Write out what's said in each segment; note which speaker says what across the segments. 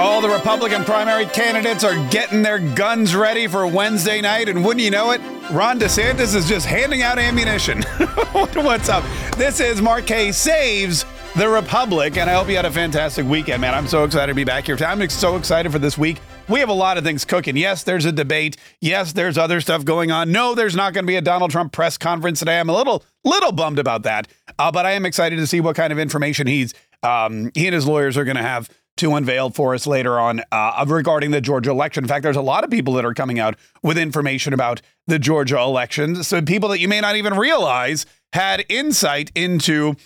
Speaker 1: All the Republican primary candidates are getting their guns ready for Wednesday night, and wouldn't you know it, Ron DeSantis is just handing out ammunition. What's up? This is Mark Kaye Saves the Republic, and I hope you had a fantastic weekend, man. I'm so excited to be back here. I'm so excited for this week. We have a lot of things cooking. Yes, there's a debate. Yes, there's other stuff going on. No, there's not going to be a Donald Trump press conference today. I'm a little, little bummed about that, uh, but I am excited to see what kind of information he's, um, he and his lawyers are going to have to unveil for us later on uh, regarding the Georgia election. In fact, there's a lot of people that are coming out with information about the Georgia election. So people that you may not even realize had insight into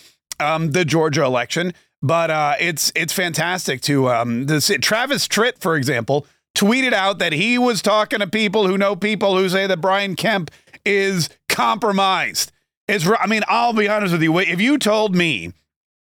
Speaker 1: um, the Georgia election. But uh, it's it's fantastic to um, this, Travis Tritt, for example, tweeted out that he was talking to people who know people who say that Brian Kemp is compromised. It's I mean, I'll be honest with you. If you told me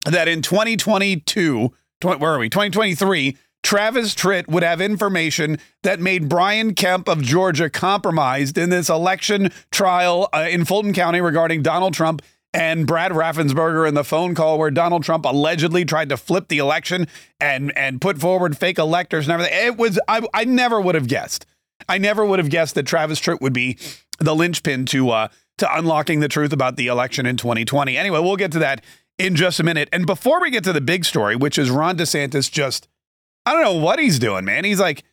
Speaker 1: that in 2022 where are we? 2023. Travis Tritt would have information that made Brian Kemp of Georgia compromised in this election trial uh, in Fulton County regarding Donald Trump and Brad Raffensperger in the phone call where Donald Trump allegedly tried to flip the election and and put forward fake electors and everything. It was I, I never would have guessed. I never would have guessed that Travis Tritt would be the linchpin to uh, to unlocking the truth about the election in 2020. Anyway, we'll get to that in just a minute. And before we get to the big story, which is Ron DeSantis just, I don't know what he's doing, man. He's like,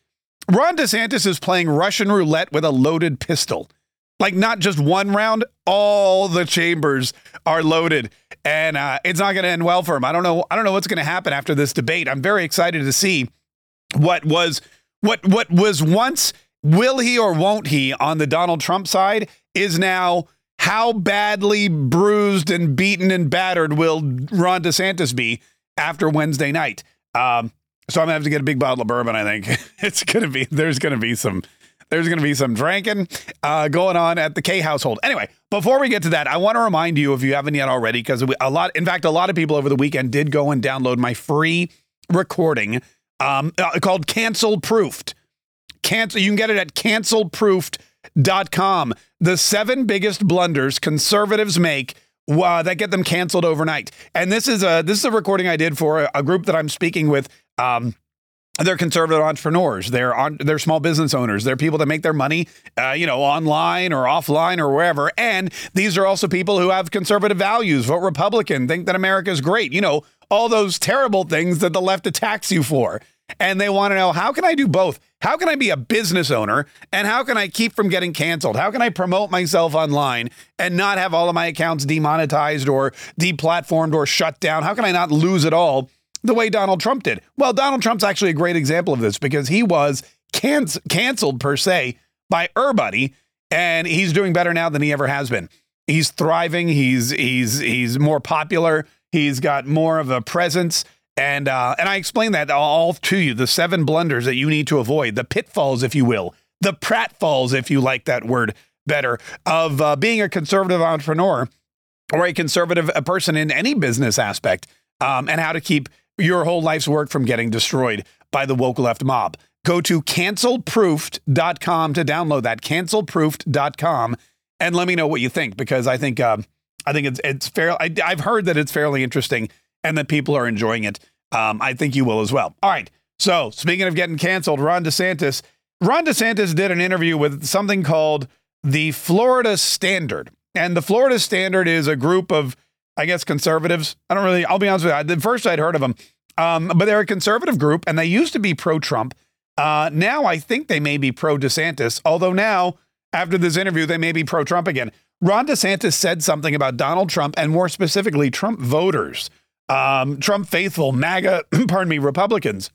Speaker 1: Ron DeSantis is playing Russian roulette with a loaded pistol. Like, not just one round, all the chambers are loaded. And uh, it's not going to end well for him. I don't know. I don't know what's going to happen after this debate. I'm very excited to see what was what what was once will he or won't he on the Donald Trump side is now how badly bruised and beaten and battered will Ron DeSantis be after Wednesday night? Um, so I'm gonna have to get a big bottle of bourbon. I think it's gonna be there's gonna be some there's gonna be some drinking uh, going on at the K household. Anyway, before we get to that, I want to remind you if you haven't yet already, because a lot, in fact, a lot of people over the weekend did go and download my free recording um, uh, called Cancel Proofed. Cancel. You can get it at cancelproofed.com the seven biggest blunders conservatives make uh, that get them canceled overnight. And this is a this is a recording I did for a, a group that I'm speaking with. Um, they're conservative entrepreneurs. They're on. They're small business owners. They're people that make their money, uh, you know, online or offline or wherever. And these are also people who have conservative values, vote Republican, think that America is great. You know, all those terrible things that the left attacks you for and they want to know how can I do both? How can I be a business owner and how can I keep from getting canceled? How can I promote myself online and not have all of my accounts demonetized or deplatformed or shut down? How can I not lose it all the way Donald Trump did? Well, Donald Trump's actually a great example of this because he was can- canceled per se by everybody and he's doing better now than he ever has been. He's thriving, he's he's he's more popular, he's got more of a presence and uh, and I explained that all to you, the seven blunders that you need to avoid, the pitfalls, if you will, the pratfalls, if you like that word better, of uh, being a conservative entrepreneur or a conservative a person in any business aspect, um, and how to keep your whole life's work from getting destroyed by the woke left mob. Go to cancelproofed.com to download that, cancelproofed.com, and let me know what you think because I think um, I think it's it's fair. I, I've heard that it's fairly interesting and that people are enjoying it. Um, I think you will as well. All right. So, speaking of getting canceled, Ron DeSantis, Ron DeSantis did an interview with something called the Florida Standard. And the Florida Standard is a group of, I guess, conservatives. I don't really, I'll be honest with you. The first I'd heard of them, um, but they're a conservative group and they used to be pro Trump. Uh, now I think they may be pro DeSantis, although now, after this interview, they may be pro Trump again. Ron DeSantis said something about Donald Trump and more specifically, Trump voters um, Trump faithful, MAGA, pardon me, Republicans,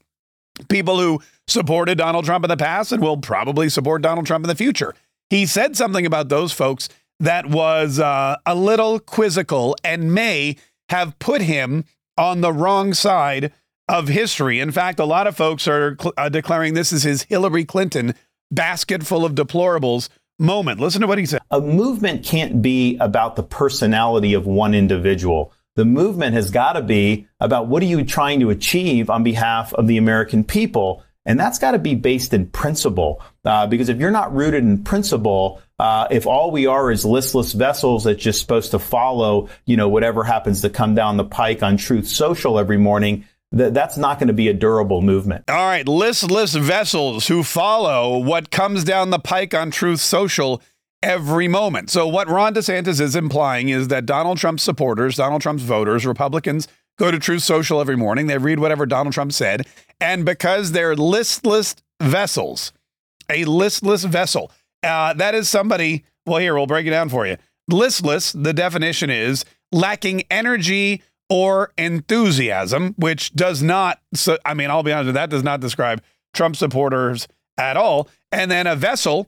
Speaker 1: people who supported Donald Trump in the past and will probably support Donald Trump in the future. He said something about those folks that was uh, a little quizzical and may have put him on the wrong side of history. In fact, a lot of folks are uh, declaring this is his Hillary Clinton basket full of deplorables moment. Listen to what he said.
Speaker 2: A movement can't be about the personality of one individual. The movement has got to be about what are you trying to achieve on behalf of the American people. And that's got to be based in principle. Uh, because if you're not rooted in principle, uh, if all we are is listless vessels that's just supposed to follow, you know, whatever happens to come down the pike on Truth Social every morning, th- that's not going to be a durable movement.
Speaker 1: All right, listless vessels who follow what comes down the pike on Truth Social every moment. So, what Ron DeSantis is implying is that Donald Trump's supporters, Donald Trump's voters, Republicans, go to Truth Social every morning. They read whatever Donald Trump said. And because they're listless vessels, a listless vessel, uh, that is somebody, well, here, we'll break it down for you. Listless, the definition is lacking energy or enthusiasm, which does not, so, I mean, I'll be honest, that does not describe Trump supporters at all. And then a vessel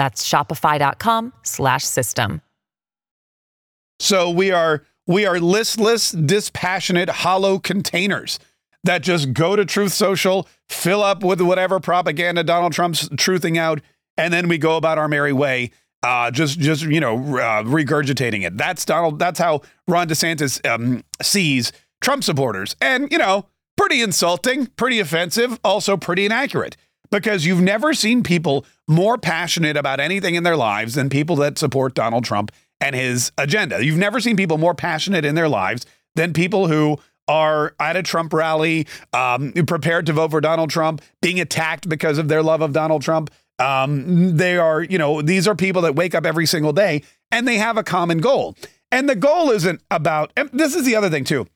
Speaker 3: That's shopify.com slash system.
Speaker 1: So we are we are listless, dispassionate, hollow containers that just go to Truth Social, fill up with whatever propaganda Donald Trump's truthing out, and then we go about our merry way, uh, just just you know uh, regurgitating it. That's Donald. That's how Ron DeSantis um, sees Trump supporters, and you know, pretty insulting, pretty offensive, also pretty inaccurate. Because you've never seen people more passionate about anything in their lives than people that support Donald Trump and his agenda. You've never seen people more passionate in their lives than people who are at a Trump rally, um, prepared to vote for Donald Trump, being attacked because of their love of Donald Trump. Um, they are, you know, these are people that wake up every single day and they have a common goal. And the goal isn't about, this is the other thing too.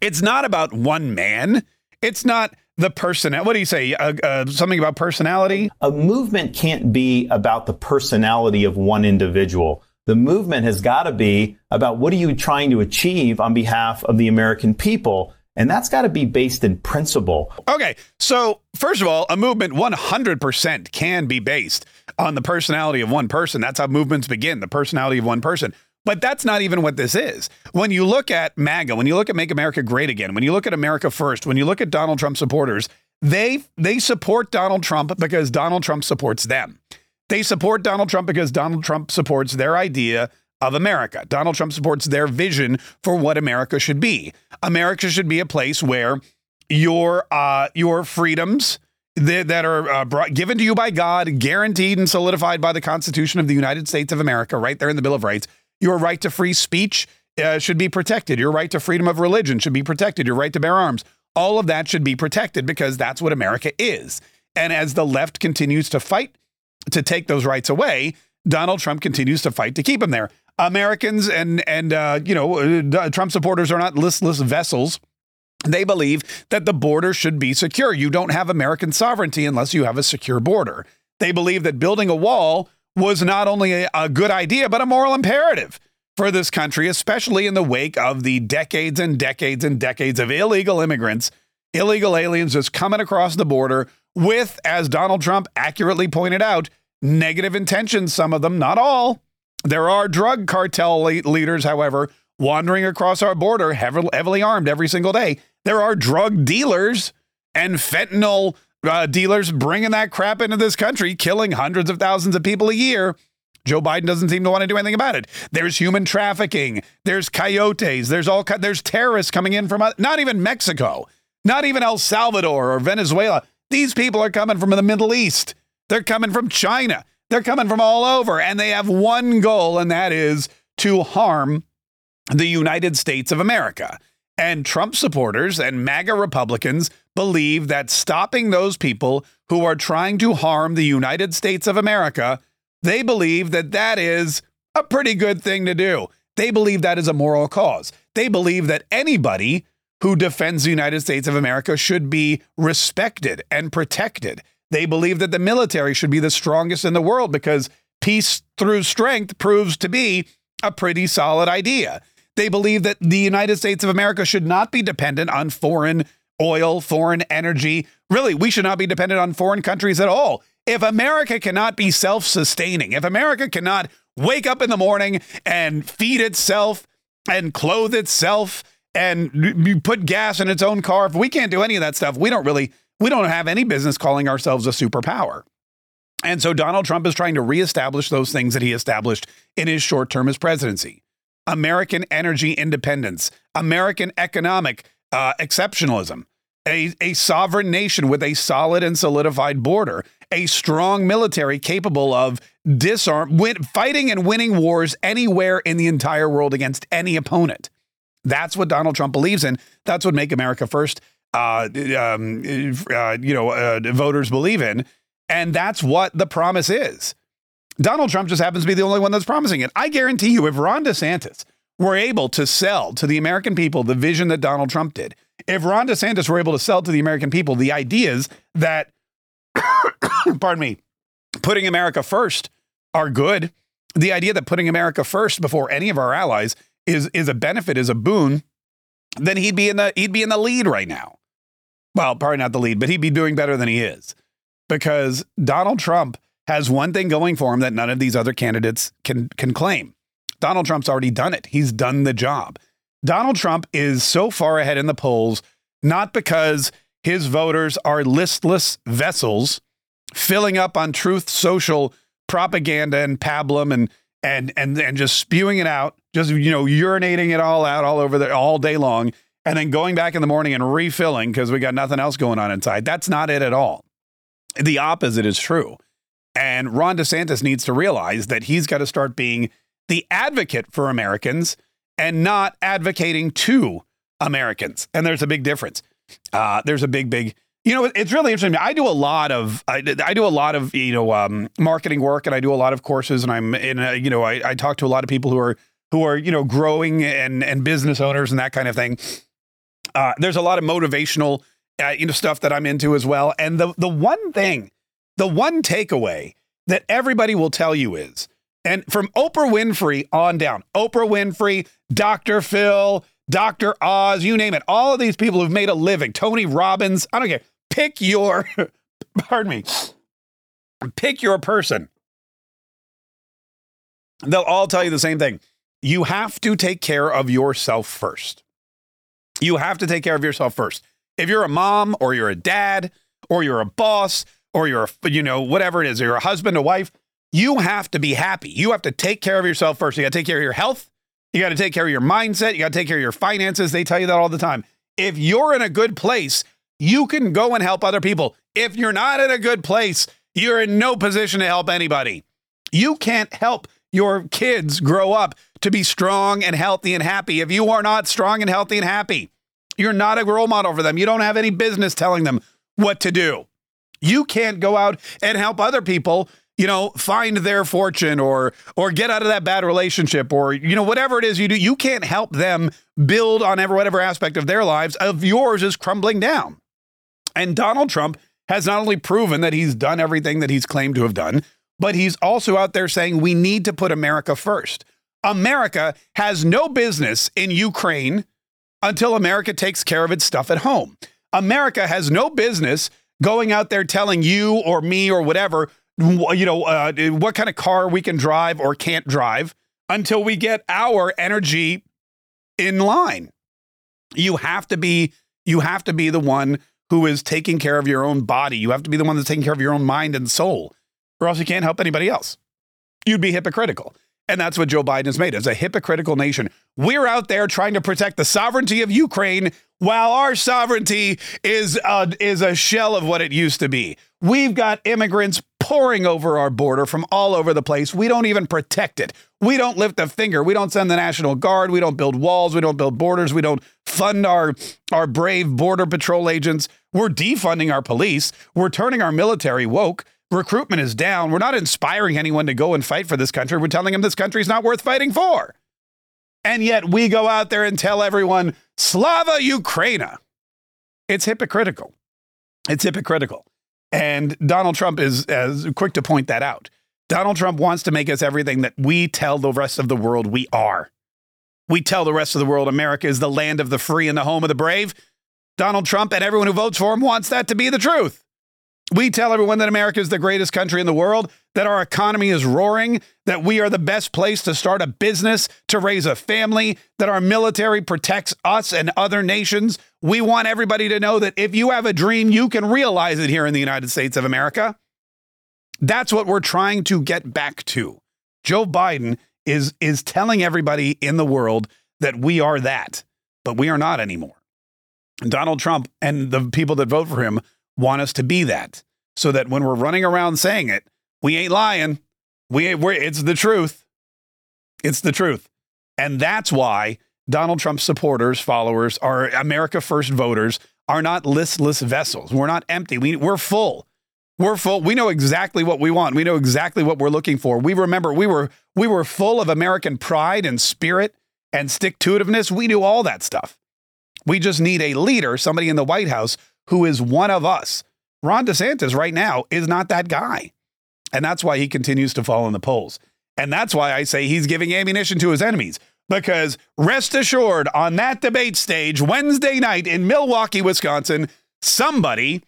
Speaker 1: It's not about one man. It's not the person. What do you say? Uh, uh, something about personality?
Speaker 2: A movement can't be about the personality of one individual. The movement has got to be about what are you trying to achieve on behalf of the American people. And that's got to be based in principle.
Speaker 1: Okay. So, first of all, a movement 100% can be based on the personality of one person. That's how movements begin, the personality of one person. But that's not even what this is. When you look at MAGA, when you look at Make America Great Again, when you look at America First, when you look at Donald Trump supporters, they they support Donald Trump because Donald Trump supports them. They support Donald Trump because Donald Trump supports their idea of America. Donald Trump supports their vision for what America should be. America should be a place where your uh, your freedoms that, are uh, brought, given to you by God, guaranteed and solidified by the Constitution of the United States of America, right there in the Bill of Rights. Your right to free speech uh, should be protected. Your right to freedom of religion should be protected. Your right to bear arms. All of that should be protected because that's what America is. And as the left continues to fight to take those rights away, Donald Trump continues to fight to keep them there. Americans and and uh, you know uh, Trump supporters are not listless vessels. They believe that the border should be secure. You don't have American sovereignty unless you have a secure border. They believe that building a wall was not only a, a good idea but a moral imperative for this country, especially in the wake of the decades and decades and decades of illegal immigrants, illegal aliens just coming across the border with, as Donald Trump accurately pointed out, negative intentions, some of them, not all. There are drug cartel leaders, however, wandering across our border, heavily armed every single day. There are drug dealers and fentanyl uh, dealers bringing that crap into this country, killing hundreds of thousands of people a year. Joe Biden doesn't seem to want to do anything about it. There's human trafficking. There's coyotes. There's all there's terrorists coming in from not even Mexico, not even El Salvador or Venezuela. These people are coming from the Middle East. They're coming from China. They're coming from all over, and they have one goal, and that is to harm the United States of America. And Trump supporters and MAGA Republicans believe that stopping those people who are trying to harm the United States of America, they believe that that is a pretty good thing to do. They believe that is a moral cause. They believe that anybody who defends the United States of America should be respected and protected. They believe that the military should be the strongest in the world because peace through strength proves to be a pretty solid idea. They believe that the United States of America should not be dependent on foreign oil, foreign energy. Really, we should not be dependent on foreign countries at all. If America cannot be self sustaining, if America cannot wake up in the morning and feed itself and clothe itself and put gas in its own car, if we can't do any of that stuff, we don't really, we don't have any business calling ourselves a superpower. And so Donald Trump is trying to reestablish those things that he established in his short term as presidency American energy independence, American economic uh, exceptionalism, a, a sovereign nation with a solid and solidified border, a strong military capable of disarm, win, fighting and winning wars anywhere in the entire world against any opponent. That's what Donald Trump believes in. That's what Make America First, uh, um, uh, you know, uh, voters believe in, and that's what the promise is. Donald Trump just happens to be the only one that's promising it. I guarantee you, if Ron DeSantis were able to sell to the American people the vision that Donald Trump did, if Ron DeSantis were able to sell to the American people the ideas that, pardon me, putting America first are good, the idea that putting America first before any of our allies is is a benefit, is a boon, then he'd be in the he'd be in the lead right now. Well, probably not the lead, but he'd be doing better than he is because Donald Trump has one thing going for him that none of these other candidates can can claim. Donald Trump's already done it. He's done the job. Donald Trump is so far ahead in the polls not because his voters are listless vessels filling up on truth social propaganda and pablum and and and and just spewing it out, just you know, urinating it all out all over there all day long, and then going back in the morning and refilling because we got nothing else going on inside. That's not it at all. The opposite is true. And Ron DeSantis needs to realize that he's got to start being the advocate for Americans and not advocating to Americans. And there's a big difference. Uh, there's a big, big you know, it's really interesting. I do a lot of I, I do a lot of you know um, marketing work, and I do a lot of courses, and I'm in a, you know I, I talk to a lot of people who are who are you know growing and and business owners and that kind of thing. Uh, there's a lot of motivational uh, you know stuff that I'm into as well, and the the one thing, the one takeaway that everybody will tell you is, and from Oprah Winfrey on down, Oprah Winfrey, Dr. Phil, Dr. Oz, you name it, all of these people who've made a living, Tony Robbins, I don't care pick your, pardon me, pick your person. They'll all tell you the same thing. You have to take care of yourself first. You have to take care of yourself first. If you're a mom or you're a dad or you're a boss or you're a, you know, whatever it is, you're a husband, a wife, you have to be happy. You have to take care of yourself first. You got to take care of your health. You got to take care of your mindset. You got to take care of your finances. They tell you that all the time. If you're in a good place, you can go and help other people. If you're not in a good place, you're in no position to help anybody. You can't help your kids grow up to be strong and healthy and happy if you are not strong and healthy and happy. You're not a role model for them. You don't have any business telling them what to do. You can't go out and help other people, you know, find their fortune or or get out of that bad relationship or you know whatever it is you do. You can't help them build on ever whatever aspect of their lives of yours is crumbling down. And Donald Trump has not only proven that he's done everything that he's claimed to have done, but he's also out there saying we need to put America first. America has no business in Ukraine until America takes care of its stuff at home. America has no business going out there telling you or me or whatever, you know, uh, what kind of car we can drive or can't drive until we get our energy in line. You have to be you have to be the one who is taking care of your own body. You have to be the one that's taking care of your own mind and soul, or else you can't help anybody else. You'd be hypocritical. And that's what Joe Biden has made as a hypocritical nation. We're out there trying to protect the sovereignty of Ukraine while our sovereignty is a, is a shell of what it used to be. We've got immigrants pouring over our border from all over the place. We don't even protect it. We don't lift a finger. We don't send the National Guard. We don't build walls. We don't build borders. We don't fund our, our brave Border Patrol agents. We're defunding our police. We're turning our military woke. Recruitment is down. We're not inspiring anyone to go and fight for this country. We're telling them this country is not worth fighting for. And yet we go out there and tell everyone Slava Ukraina. It's hypocritical. It's hypocritical. And Donald Trump is as quick to point that out. Donald Trump wants to make us everything that we tell the rest of the world we are. We tell the rest of the world America is the land of the free and the home of the brave. Donald Trump and everyone who votes for him wants that to be the truth. We tell everyone that America is the greatest country in the world, that our economy is roaring, that we are the best place to start a business, to raise a family, that our military protects us and other nations. We want everybody to know that if you have a dream, you can realize it here in the United States of America. That's what we're trying to get back to. Joe Biden is is telling everybody in the world that we are that, but we are not anymore. Donald Trump and the people that vote for him want us to be that so that when we're running around saying it, we ain't lying. We ain't, we're, it's the truth. It's the truth. And that's why Donald Trump's supporters, followers, our America First voters are not listless vessels. We're not empty. We, we're full. We're full. We know exactly what we want. We know exactly what we're looking for. We remember we were we were full of American pride and spirit and stick to itiveness. We knew all that stuff. We just need a leader, somebody in the White House who is one of us. Ron DeSantis right now is not that guy. And that's why he continues to fall in the polls. And that's why I say he's giving ammunition to his enemies. Because rest assured, on that debate stage Wednesday night in Milwaukee, Wisconsin, somebody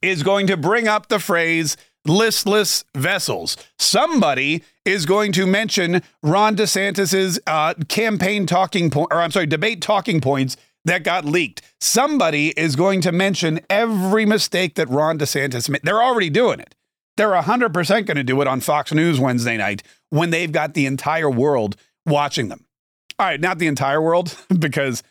Speaker 1: is going to bring up the phrase listless vessels. Somebody is going to mention Ron DeSantis's uh, campaign talking point, or I'm sorry, debate talking points that got leaked. Somebody is going to mention every mistake that Ron DeSantis made. They're already doing it. They're 100% going to do it on Fox News Wednesday night when they've got the entire world watching them. All right, not the entire world, because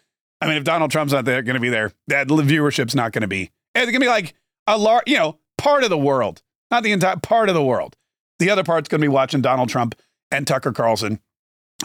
Speaker 1: I mean, if Donald Trump's not going to be there, that viewership's not going to be. It's going to be like a large, you know, part of the world, not the entire part of the world. The other part's going to be watching Donald Trump and Tucker Carlson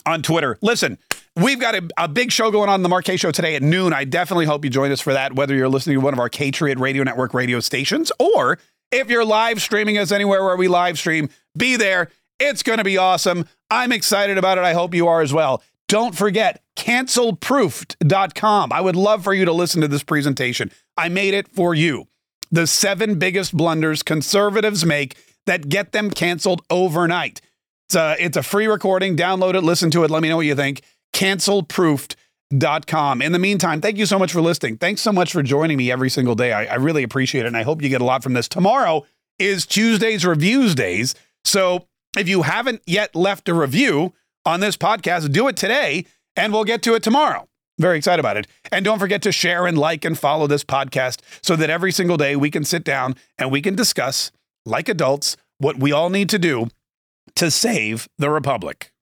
Speaker 1: on Twitter. Listen, We've got a, a, big show going on the Mark Show today at noon. I definitely hope you join us for that, whether you're listening to one of our Patriot Radio Network radio stations or if you're live streaming us anywhere where we live stream, be there. It's going to be awesome. I'm excited about it. I hope you are as well. Don't forget, cancelproofed.com. I would love for you to listen to this presentation. I made it for you. The seven biggest blunders conservatives make that get them canceled overnight. It's a, it's a free recording. Download it, listen to it. Let me know what you think cancelproofed.com. In the meantime, thank you so much for listening. Thanks so much for joining me every single day. I, I really appreciate it. And I hope you get a lot from this. Tomorrow is Tuesday's Reviews Days. So if you haven't yet left a review on this podcast, do it today and we'll get to it tomorrow. Very excited about it. And don't forget to share and like and follow this podcast so that every single day we can sit down and we can discuss, like adults, what we all need to do to save the Republic.